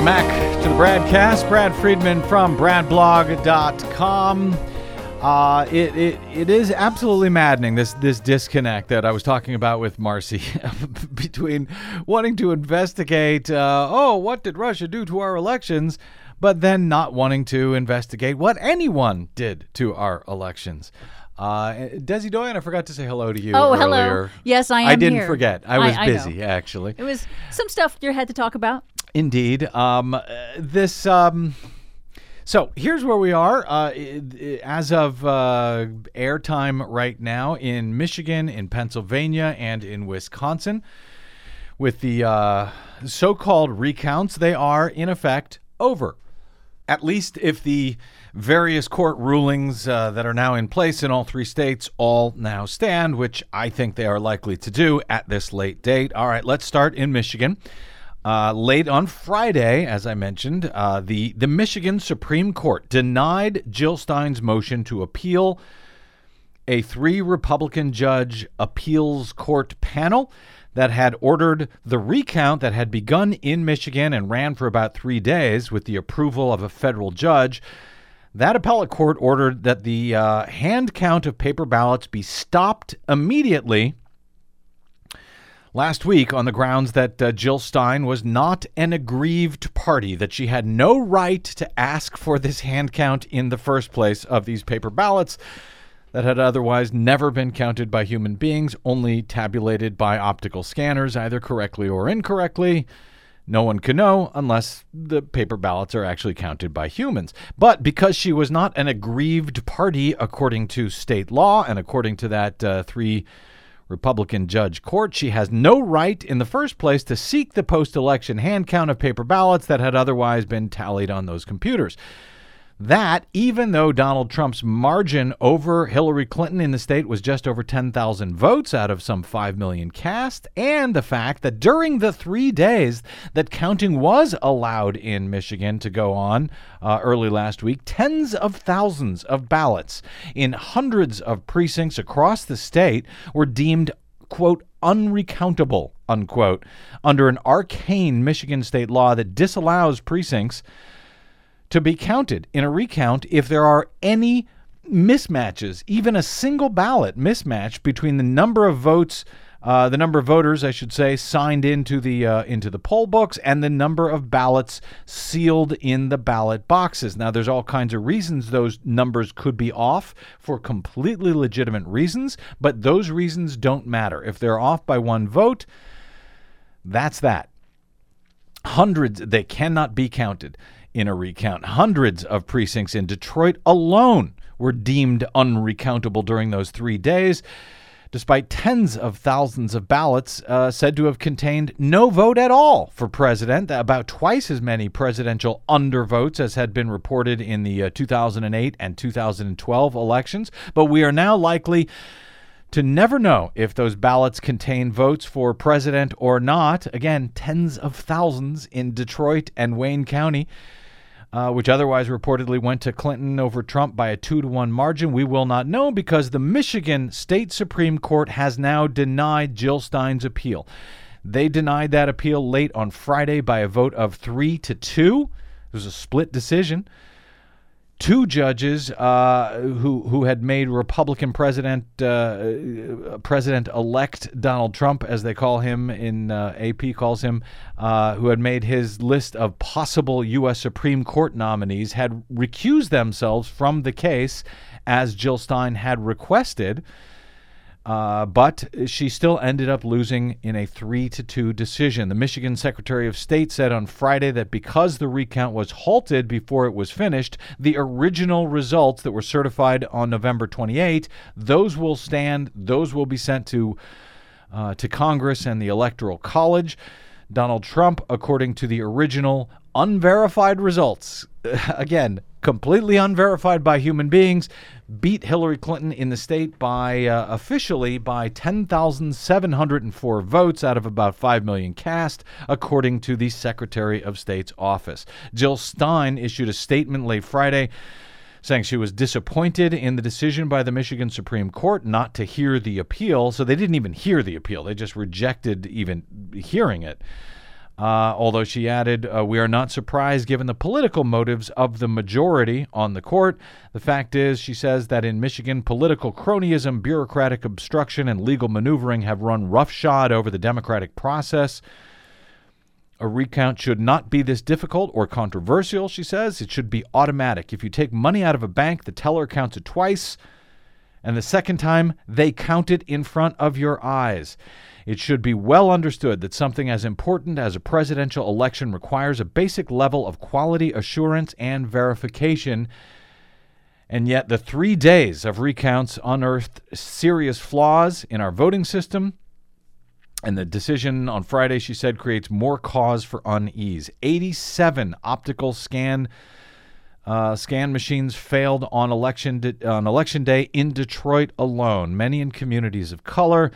[SPEAKER 3] Welcome back to the BradCast. Brad Friedman from bradblog.com. Uh, it, it, it is absolutely maddening, this, this disconnect that I was talking about with Marcy between wanting to investigate, uh, oh, what did Russia do to our elections, but then not wanting to investigate what anyone did to our elections. Uh, Desi Doyen, I forgot to say hello to you
[SPEAKER 6] Oh, hello. Yes, I am.
[SPEAKER 3] I didn't
[SPEAKER 6] here.
[SPEAKER 3] forget. I
[SPEAKER 6] I-
[SPEAKER 3] was
[SPEAKER 6] I know.
[SPEAKER 3] busy, actually.
[SPEAKER 6] It was some stuff you had to talk about.
[SPEAKER 3] Indeed. Um, uh, this. Um, so here's where we are. Uh, as of uh, airtime right now in Michigan, in Pennsylvania, and in Wisconsin, with the uh, so called recounts, they are in effect over. At least if the various court rulings uh, that are now in place in all three states all now stand, which I think they are likely to do at this late date. All right, let's start in Michigan. Uh, late on Friday, as I mentioned, uh, the the Michigan Supreme Court denied Jill Stein's motion to appeal a three Republican judge appeals court panel that had ordered the recount that had begun in Michigan and ran for about three days with the approval of a federal judge. That appellate court ordered that the uh, hand count of paper ballots be stopped immediately last week on the grounds that uh, Jill Stein was not an aggrieved party, that she had no right to ask for this hand count in the first place of these paper ballots that had otherwise never been counted by human beings, only tabulated by optical scanners, either correctly or incorrectly. No one can know unless the paper ballots are actually counted by humans. But because she was not an aggrieved party according to state law and according to that uh, three Republican judge court, she has no right in the first place to seek the post election hand count of paper ballots that had otherwise been tallied on those computers. That, even though Donald Trump's margin over Hillary Clinton in the state was just over 10,000 votes out of some 5 million cast, and the fact that during the three days that counting was allowed in Michigan to go on uh, early last week, tens of thousands of ballots in hundreds of precincts across the state were deemed, quote, unrecountable, unquote, under an arcane Michigan state law that disallows precincts to be counted in a recount if there are any mismatches, even a single ballot mismatch between the number of votes, uh, the number of voters, I should say, signed into the uh, into the poll books, and the number of ballots sealed in the ballot boxes. Now, there's all kinds of reasons those numbers could be off for completely legitimate reasons, but those reasons don't matter. If they're off by one vote, that's that. Hundreds, they cannot be counted in a recount. Hundreds of precincts in Detroit alone were deemed unrecountable during those three days, despite tens of thousands of ballots uh, said to have contained no vote at all for president, about twice as many presidential undervotes as had been reported in the uh, 2008 and 2012 elections. But we are now likely to never know if those ballots contain votes for president or not. Again, tens of thousands in Detroit and Wayne County uh, which otherwise reportedly went to Clinton over Trump by a two to one margin. We will not know because the Michigan State Supreme Court has now denied Jill Stein's appeal. They denied that appeal late on Friday by a vote of three to two. It was a split decision two judges uh, who who had made Republican President uh, President elect Donald Trump, as they call him in uh, AP calls him, uh, who had made his list of possible U.S. Supreme Court nominees, had recused themselves from the case, as Jill Stein had requested. Uh, but she still ended up losing in a 3 to 2 decision. The Michigan Secretary of State said on Friday that because the recount was halted before it was finished, the original results that were certified on November 28, those will stand, those will be sent to uh, to Congress and the Electoral College. Donald Trump, according to the original unverified results, again, completely unverified by human beings, beat Hillary Clinton in the state by uh, officially by 10,704 votes out of about 5 million cast, according to the Secretary of State's office. Jill Stein issued a statement late Friday saying she was disappointed in the decision by the Michigan Supreme Court not to hear the appeal. So they didn't even hear the appeal, they just rejected even hearing it. Uh, although she added, uh, We are not surprised given the political motives of the majority on the court. The fact is, she says that in Michigan, political cronyism, bureaucratic obstruction, and legal maneuvering have run roughshod over the democratic process. A recount should not be this difficult or controversial, she says. It should be automatic. If you take money out of a bank, the teller counts it twice, and the second time, they count it in front of your eyes. It should be well understood that something as important as a presidential election requires a basic level of quality assurance and verification. And yet, the three days of recounts unearthed serious flaws in our voting system. And the decision on Friday, she said, creates more cause for unease. 87 optical scan uh, scan machines failed on election di- on election day in Detroit alone. Many in communities of color.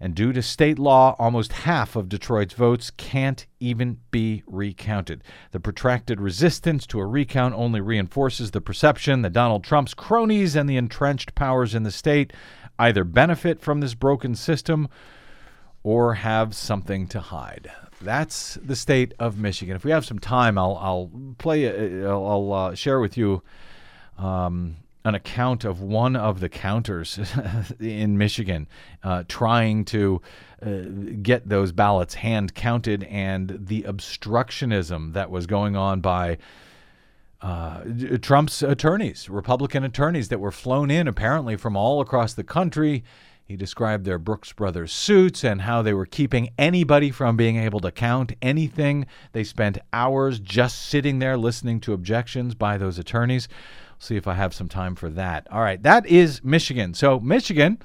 [SPEAKER 3] And due to state law, almost half of Detroit's votes can't even be recounted. The protracted resistance to a recount only reinforces the perception that Donald Trump's cronies and the entrenched powers in the state either benefit from this broken system or have something to hide. That's the state of Michigan. If we have some time, I'll I'll play. I'll, I'll uh, share with you um, an account of one of the counters in Michigan uh, trying to uh, get those ballots hand counted and the obstructionism that was going on by uh, Trump's attorneys, Republican attorneys that were flown in apparently from all across the country. He described their Brooks Brothers suits and how they were keeping anybody from being able to count anything. They spent hours just sitting there listening to objections by those attorneys see if I have some time for that. All right, that is Michigan. So, Michigan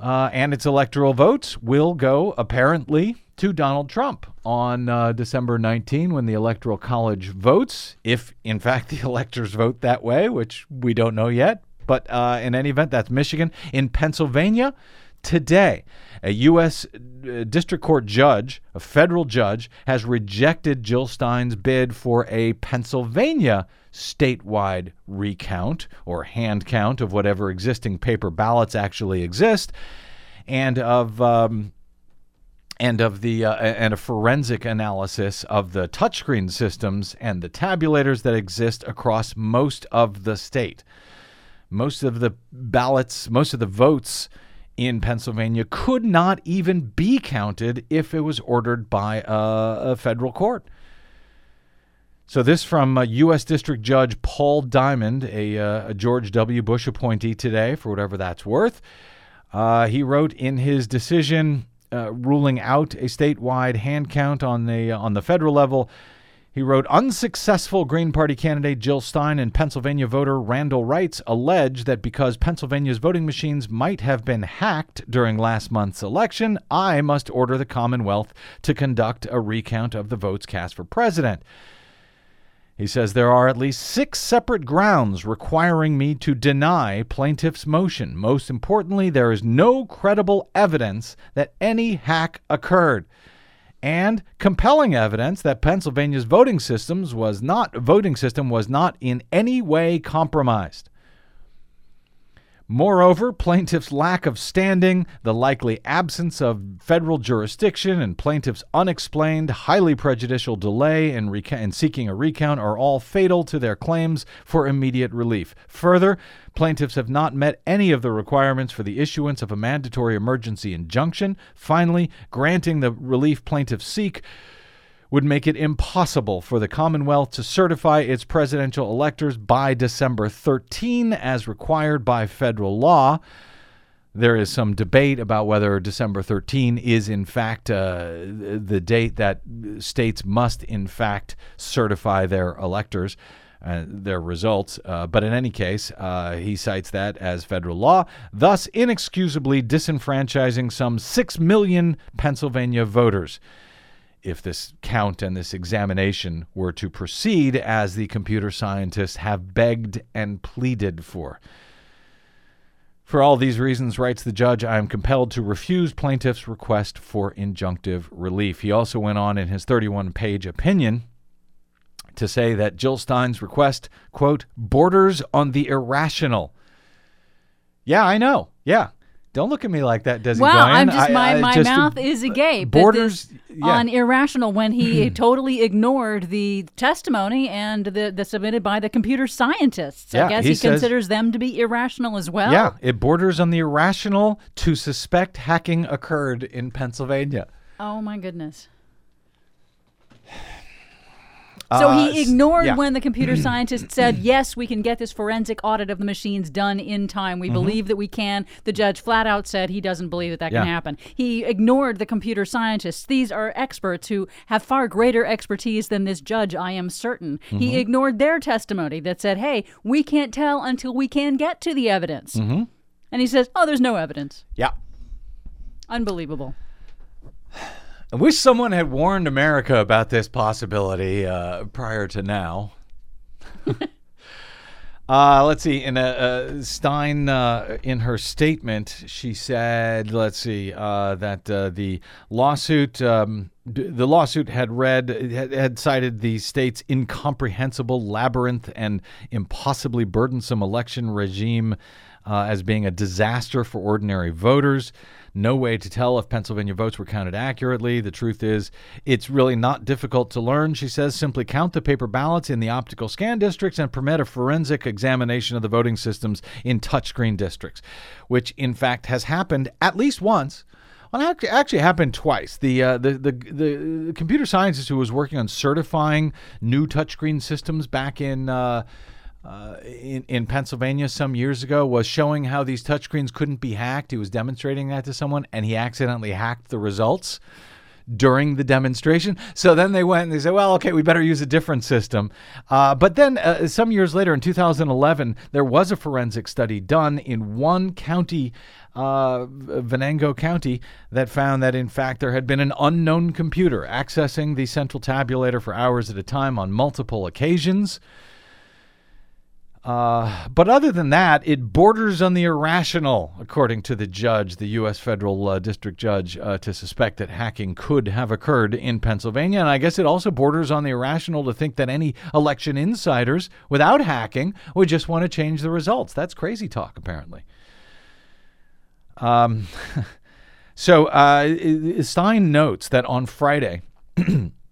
[SPEAKER 3] uh, and its electoral votes will go apparently to Donald Trump on uh, December 19 when the Electoral College votes, if in fact the electors vote that way, which we don't know yet. But uh, in any event, that's Michigan. In Pennsylvania, today, a U.S. uh, District Court judge, a federal judge, has rejected Jill Stein's bid for a Pennsylvania statewide recount or hand count of whatever existing paper ballots actually exist, and of um, and of the uh, and a forensic analysis of the touchscreen systems and the tabulators that exist across most of the state. Most of the ballots, most of the votes in Pennsylvania could not even be counted if it was ordered by a, a federal court. So, this from uh, U.S. District Judge Paul Diamond, a, uh, a, George W. Bush appointee today, for whatever that's worth. Uh, he wrote in his decision uh, ruling out a statewide hand count on the on the federal level. He wrote, Unsuccessful Green Party candidate Jill Stein and Pennsylvania voter Randall Reitz allege that because Pennsylvania's voting machines might have been hacked during last month's election, I must order the Commonwealth to conduct a recount of the votes cast for president. He says there are at least six separate grounds requiring me to deny plaintiff's motion. Most importantly, there is no credible evidence that any hack occurred and compelling evidence that Pennsylvania's voting systems was not voting system was not in any way compromised. Moreover, plaintiff's lack of standing, the likely absence of federal jurisdiction, and plaintiff's unexplained, highly prejudicial delay in, in, seeking a recount are all fatal to their claims for immediate relief. Further, plaintiffs have not met any of the requirements for the issuance of a mandatory emergency injunction. Finally, granting the relief plaintiffs seek would make it impossible for the Commonwealth to certify its presidential electors by December 13, as required by federal law. There is some debate about whether December 13 is, in fact, uh, the date that states must, in fact, certify their electors. Uh, their results. Uh, but in any case, uh, he cites that as federal law, thus inexcusably disenfranchising some 6 million Pennsylvania voters if this count and this examination were to proceed as the computer scientists have begged and pleaded for. For all these reasons, writes the judge, I am compelled to refuse plaintiff's request for injunctive relief. He also went on in his 31 page opinion to say that Jill Stein's request, quote, borders on the irrational. Yeah, I know. Yeah. Don't look at me like that, Desi
[SPEAKER 6] Well,
[SPEAKER 3] Doyen.
[SPEAKER 6] I'm just
[SPEAKER 3] I-
[SPEAKER 6] my,
[SPEAKER 3] I
[SPEAKER 6] my
[SPEAKER 3] just-
[SPEAKER 6] mouth is agape.
[SPEAKER 3] Borders yeah.
[SPEAKER 6] on irrational when he hmm. totally ignored the testimony and the, the submitted by the computer scientists.
[SPEAKER 3] Yeah,
[SPEAKER 6] I guess
[SPEAKER 3] he
[SPEAKER 6] he,
[SPEAKER 3] says-
[SPEAKER 6] considers them to be irrational as well.
[SPEAKER 3] Yeah, it borders on the irrational to suspect hacking occurred in Pennsylvania.
[SPEAKER 6] Oh my goodness. So
[SPEAKER 3] Uh,
[SPEAKER 6] he ignored
[SPEAKER 3] yeah.
[SPEAKER 6] when the computer scientist said, "Yes, we can get this forensic audit of the machines done in time. We believe that we can." The judge flat out said he doesn't believe that that
[SPEAKER 3] Mm-hmm. Yeah.
[SPEAKER 6] can happen. He ignored the computer scientists. These are experts who have far greater expertise than this judge, I am certain.
[SPEAKER 3] Mm-hmm.
[SPEAKER 6] He ignored their testimony that said, "Hey, we can't tell until we can get to the evidence."
[SPEAKER 3] Mm-hmm.
[SPEAKER 6] And he says, "Oh, there's no evidence."
[SPEAKER 3] Yeah.
[SPEAKER 6] Unbelievable.
[SPEAKER 3] I wish someone had warned America about this possibility uh, prior to now. uh, let's see. In a, uh, Stein, uh, in her statement, she said, "Let's see uh, that uh, the lawsuit, um, d- the lawsuit had read had, had cited the state's incomprehensible labyrinth and impossibly burdensome election regime." Uh, as being a disaster for ordinary voters. No way to tell if Pennsylvania votes were counted accurately. The truth is, it's really not difficult to learn, she says. Simply count the paper ballots in the optical scan districts and permit a forensic examination of the voting systems in touchscreen districts, which in fact has happened at least once. Well, actually happened twice. The, uh, the the the computer scientist who was working on certifying new touchscreen systems back in uh, uh, in, in Pennsylvania some years ago was showing how these touchscreens couldn't be hacked. He was demonstrating that to someone, and he accidentally hacked the results during the demonstration. So then they went and they said, well, okay, we better use a different system. Uh, but then uh, some years later, in 2011, there was a forensic study done in one county. Uh, Venango County, that found that in fact there had been an unknown computer accessing the central tabulator for hours at a time on multiple occasions. Uh, but other than that, it borders on the irrational, according to the judge, the U.S. federal uh, district judge, uh, to suspect that hacking could have occurred in Pennsylvania. And I guess it also borders on the irrational to think that any election insiders, without hacking, would just want to change the results. That's crazy talk, apparently. Um, so uh, Stein notes that on Friday,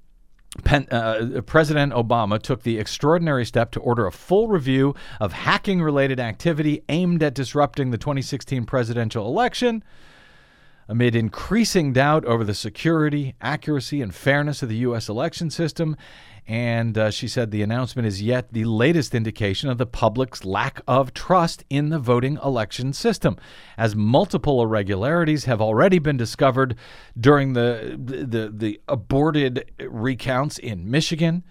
[SPEAKER 3] Pen, uh, President Obama took the extraordinary step to order a full review of hacking related activity aimed at disrupting the 2016 presidential election. Amid increasing doubt over the security, accuracy, and fairness of the U.S. election system, and uh, she said the announcement is yet the latest indication of the public's lack of trust in the voting election system, as multiple irregularities have already been discovered during the, the, the aborted recounts in Michigan,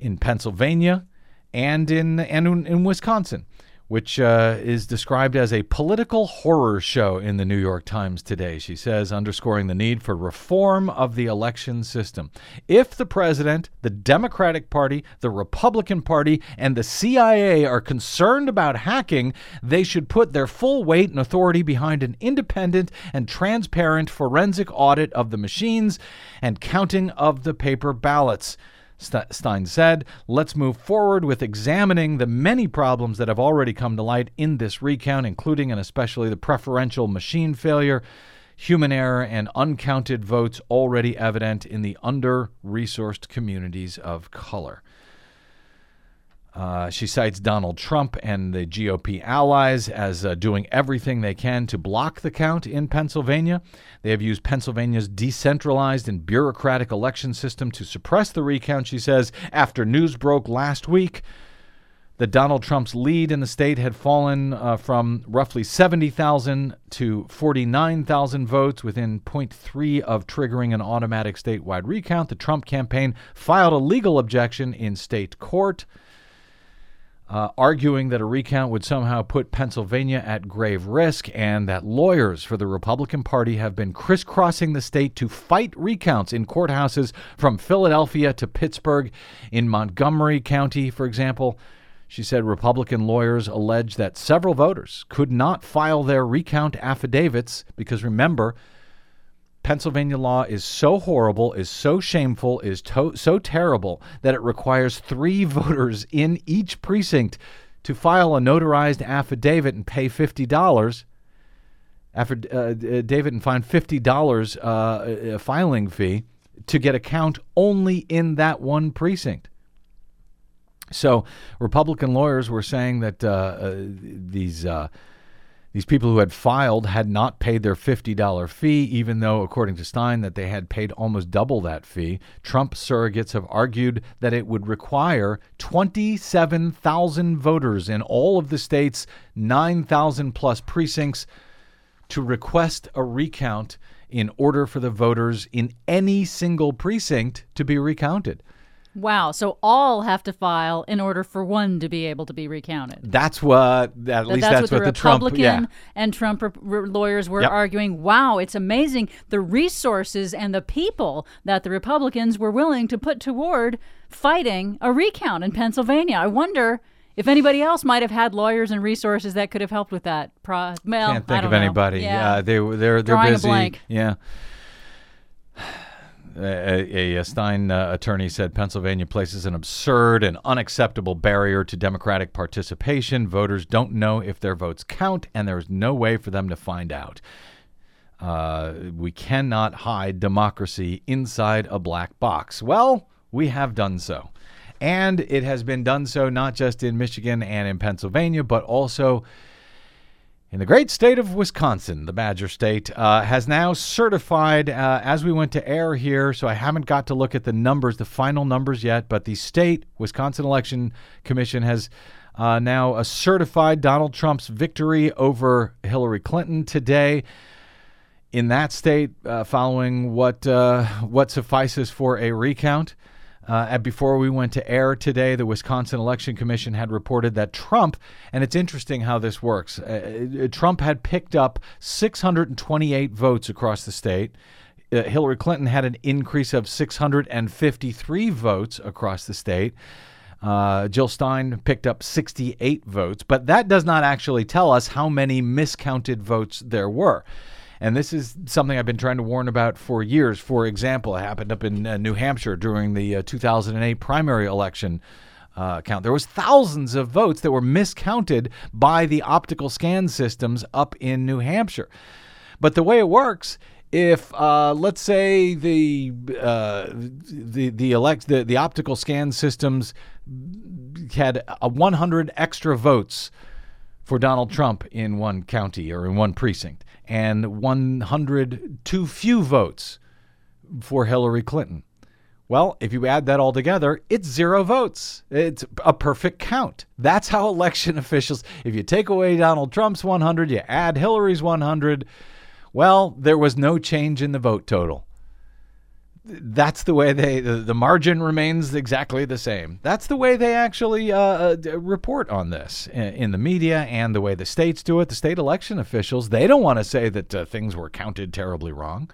[SPEAKER 3] in Pennsylvania, and in, and in Wisconsin which uh, is described as a political horror show in the New York Times today. She says, underscoring the need for reform of the election system. If the president, the Democratic Party, the Republican Party, and the CIA are concerned about hacking, they should put their full weight and authority behind an independent and transparent forensic audit of the machines and counting of the paper ballots. Stein said, let's move forward with examining the many problems that have already come to light in this recount, including and especially the preferential machine failure, human error, and uncounted votes already evident in the under resourced communities of color. Uh, she cites Donald Trump and the GOP allies as uh, doing everything they can to block the count in Pennsylvania. They have used Pennsylvania's decentralized and bureaucratic election system to suppress the recount, she says, after news broke last week that Donald Trump's lead in the state had fallen uh, from roughly 70,000 to 49,000 votes within 0.3 of triggering an automatic statewide recount. The Trump campaign filed a legal objection in state court uh, arguing that a recount would somehow put Pennsylvania at grave risk and that lawyers for the Republican Party have been crisscrossing the state to fight recounts in courthouses from Philadelphia to Pittsburgh. In Montgomery County, for example, she said Republican lawyers allege that several voters could not file their recount affidavits because remember, Pennsylvania law is so horrible, is so shameful, is to- so terrible that it requires three voters in each precinct to file a notarized affidavit and pay fifty dollars. Affidavit uh, and find fifty dollars uh, filing fee to get a count only in that one precinct. So Republican lawyers were saying that uh, uh these uh, these people who had filed had not paid their $50 fee, even though, according to Stein, that they had paid almost double that fee. Trump surrogates have argued that it would require 27,000 voters in all of the state's 9,000 plus precincts to request a recount in order for the voters in any single precinct to be recounted.
[SPEAKER 6] Wow. So all have to file in order for one to be able to be recounted.
[SPEAKER 3] That's what, at least that's,
[SPEAKER 6] that's
[SPEAKER 3] what,
[SPEAKER 6] the,
[SPEAKER 3] the
[SPEAKER 6] Republican
[SPEAKER 3] Trump, yeah.
[SPEAKER 6] and Trump re- lawyers were
[SPEAKER 3] yep.
[SPEAKER 6] arguing. Wow, it's amazing the resources and the people that the Republicans were willing to put toward fighting a recount in Pennsylvania. I wonder if anybody else might have had lawyers and resources that could have helped with that. Pro- well,
[SPEAKER 3] Can't think of
[SPEAKER 6] know.
[SPEAKER 3] anybody.
[SPEAKER 6] Yeah,
[SPEAKER 3] uh, they they're they're
[SPEAKER 6] Drawing
[SPEAKER 3] busy. Yeah. A, a, Stein uh, attorney said Pennsylvania places an absurd and unacceptable barrier to democratic participation. Voters don't know if their votes count, and there is no way for them to find out. Uh, we cannot hide democracy inside a black box. Well, we have done so. And it has been done so not just in Michigan and in Pennsylvania, but also in the great state of Wisconsin, the Badger State, uh, has now certified uh, as we went to air here. So I haven't got to look at the numbers, the final numbers yet, but the state Wisconsin Election Commission has uh, now certified Donald Trump's victory over Hillary Clinton today in that state, uh, following what uh, what suffices for a recount. Uh, before we went to air today, the Wisconsin Election Commission had reported that Trump, and it's interesting how this works. Uh, Trump had picked up 628 votes across the state. Uh, Hillary Clinton had an increase of 653 votes across the state. Uh, Jill Stein picked up 68 votes, but that does not actually tell us how many miscounted votes there were. And this is something I've been trying to warn about for years. For example, it happened up in uh, New Hampshire during the uh, 2008 primary election. Uh, count. There was thousands of votes that were miscounted by the optical scan systems up in New Hampshire. But the way it works if uh, let's say the uh, the the elect the, the optical scan systems had a 100 extra votes for Donald Trump in one county or in one precinct and 100 too few votes for Hillary Clinton. Well, if you add that all together, it's zero votes. It's a perfect count. That's how election officials, if you take away Donald Trump's 100, you add Hillary's 100, well, there was no change in the vote total. That's the way they, the, the margin remains exactly the same. That's the way they actually uh, uh, report on this in, in, the media and the way the states do it. The state election officials, they don't want to say that uh, things were counted terribly wrong.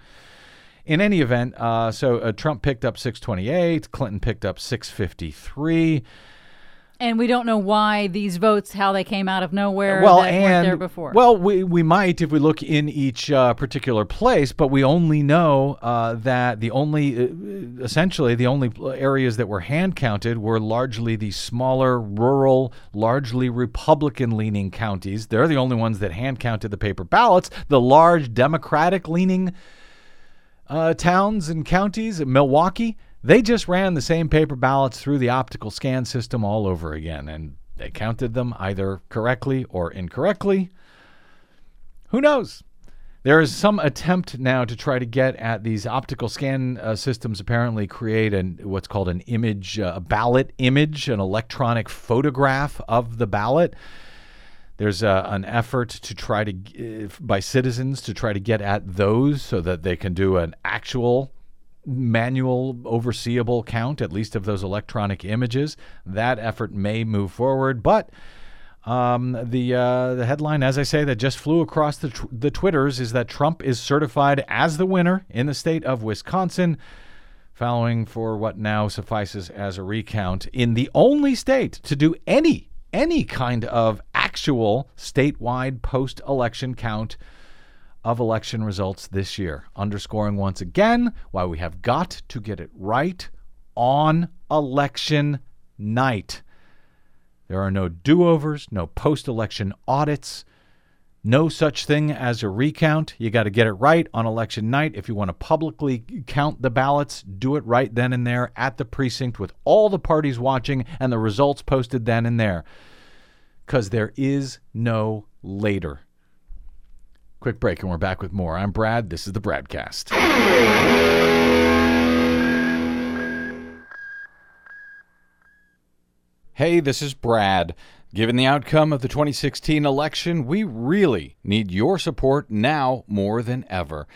[SPEAKER 3] In any event, uh, so uh, Trump picked up 628, Clinton picked up 653.
[SPEAKER 6] And we don't know why these votes, how they came out of nowhere. Well, that and weren't there before.
[SPEAKER 3] Well, we we might if we look in each uh, particular place, but we only know uh, that the only, uh, essentially, the only areas that were hand counted were largely the smaller, rural, largely Republican-leaning counties. They're the only ones that hand counted the paper ballots. The large Democratic-leaning uh, towns and counties, Milwaukee they just ran the same paper ballots through the optical scan system all over again, and they counted them either correctly or incorrectly. Who knows? There is some attempt now to try to get at these optical scan uh, systems. Apparently, create an what's called an image, uh, a ballot image, an electronic photograph of the ballot. There's uh, an effort to try to, by citizens, to try to get at those so that they can do an actual manual overseeable count, at least of those electronic images. That effort may move forward, but um, the uh, the headline, as I say, that just flew across the the twitters is that Trump is certified as the winner in the state of Wisconsin, following for what now suffices as a recount in the only state to do any any kind of actual statewide post election count of election results this year, underscoring once again why we have got to get it right on election night. There are no do overs, no post election audits, no such thing as a recount. You got to get it right on election night. If you want to publicly count the ballots, do it right then and there at the precinct with all the parties watching and the results posted then and there. Because there is no later. Quick break, and we're back with more. I'm Brad. This is the BradCast. Hey, this is Brad. Given the outcome of the 2016 election, we really need your support now more than ever.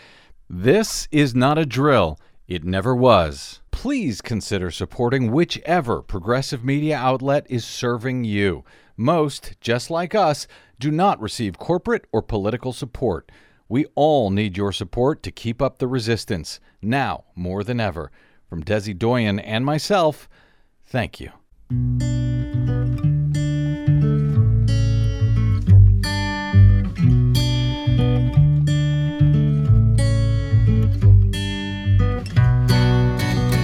[SPEAKER 3] This is not a drill. It never was. Please consider supporting whichever progressive media outlet is serving you. Most, just like us, do not receive corporate or political support. We all need your support to keep up the resistance, now more than ever. From Desi Doyen and myself, thank you.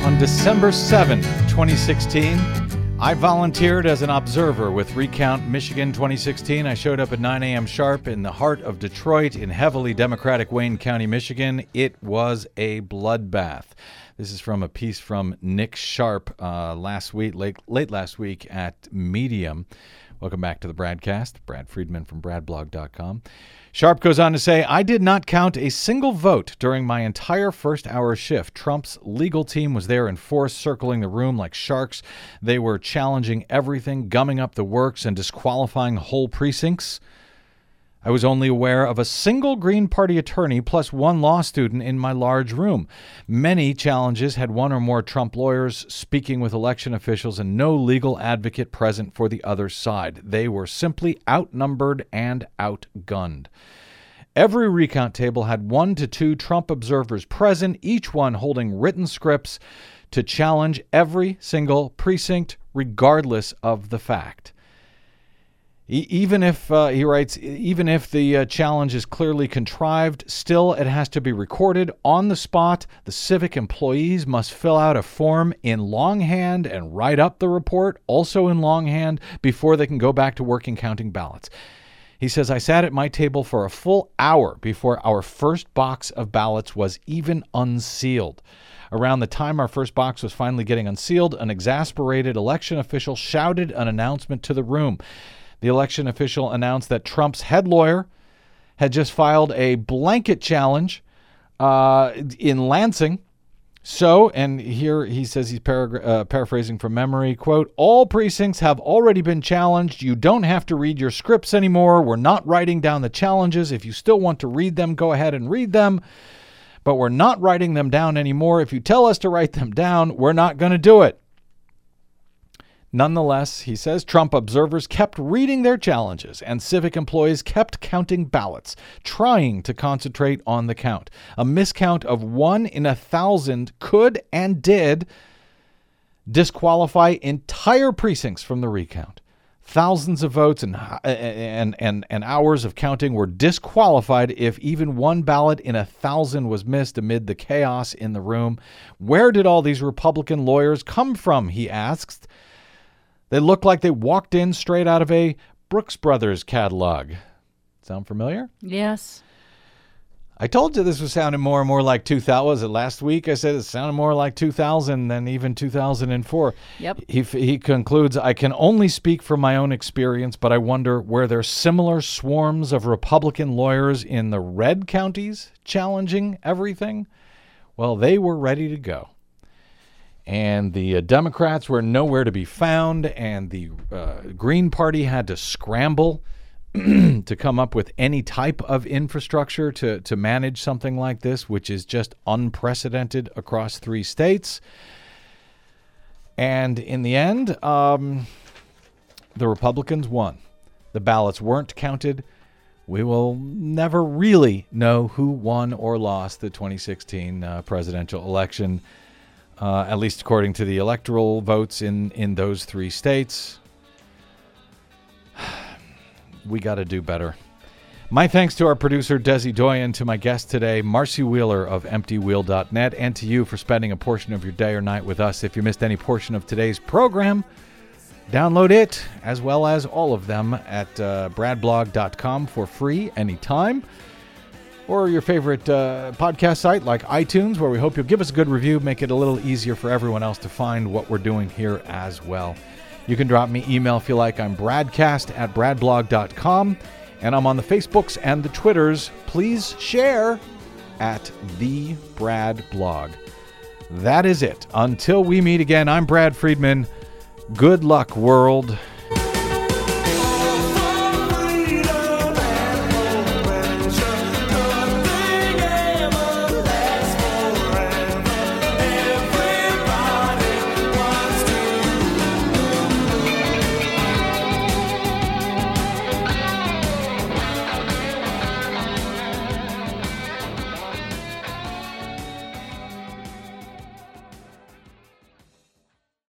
[SPEAKER 3] On December 7th, 2016, I volunteered as an observer with Recount Michigan 2016. I showed up at 9 a.m. sharp in the heart of Detroit in heavily Democratic Wayne County, Michigan. It was a bloodbath. This is from a piece from Nick Sharp uh, last week, late, late last week at Medium. Welcome back to the BradCast. Brad Friedman from BradBlog.com. Sharp goes on to say, I did not count a single vote during my entire first hour shift. Trump's legal team was there in force, circling the room like sharks. They were challenging everything, gumming up the works, and disqualifying whole precincts. I was only aware of a single Green Party attorney plus one law student in my large room. Many challenges had one or more Trump lawyers speaking with election officials and no legal advocate present for the other side. They were simply outnumbered and outgunned. Every recount table had one to two Trump observers present, each one holding written scripts to challenge every single precinct, regardless of the fact. Even if, uh, he writes, even if the uh, challenge is clearly contrived, still it has to be recorded on the spot. The civic employees must fill out a form in longhand and write up the report, also in longhand, before they can go back to working counting ballots. He says, I sat at my table for a full hour before our first box of ballots was even unsealed. Around the time our first box was finally getting unsealed, an exasperated election official shouted an announcement to the room. The election official announced that Trump's head lawyer had just filed a blanket challenge uh, in Lansing. So, and here he says he's uh, paraphrasing from memory, quote, all precincts have already been challenged. You don't have to read your scripts anymore. We're not writing down the challenges. If you still want to read them, go ahead and read them. But we're not writing them down anymore. If you tell us to write them down, we're not going to do it. Nonetheless, he says Trump observers kept reading their challenges and civic employees kept counting ballots, trying to concentrate on the count. A miscount of one in a thousand could and did disqualify entire precincts from the recount. Thousands of votes and, uh, and, and, and hours of counting were disqualified if even one ballot in a thousand was missed amid the chaos in the room. Where did all these Republican lawyers come from? He asks. They look like they walked in straight out of a Brooks Brothers catalog. Sound familiar?
[SPEAKER 6] Yes.
[SPEAKER 3] I told you this was sounding more and more like 2000. Was it last week? I said it sounded more like 2000 than even 2004.
[SPEAKER 6] Yep.
[SPEAKER 3] He, he concludes I can only speak from my own experience, but I wonder were there similar swarms of Republican lawyers in the red counties challenging everything? Well, they were ready to go. And the uh, Democrats were nowhere to be found, and the uh, Green Party had to scramble to come up with any type of infrastructure to, to manage something like this, which is just unprecedented across three states. And in the end, um, the Republicans won. The ballots weren't counted. We will never really know who won or lost the 2016 uh, presidential election, uh, at least according to the electoral votes in, in those three states we got to do better. My thanks to our producer, Desi Doyen, to my guest today, Marcy Wheeler of EmptyWheel.net, and to you for spending a portion of your day or night with us. If you missed any portion of today's program, download it, as well as all of them, at uh, bradblog.com for free anytime. Or your favorite uh, podcast site like iTunes, where we hope you'll give us a good review, make it a little easier for everyone else to find what we're doing here as well. You can drop me email if you like. I'm bradcast at bradblog.com. And I'm on the Facebooks and the Twitters. Please share at the Brad Blog. That is it. Until we meet again, I'm Brad Friedman. Good luck, world.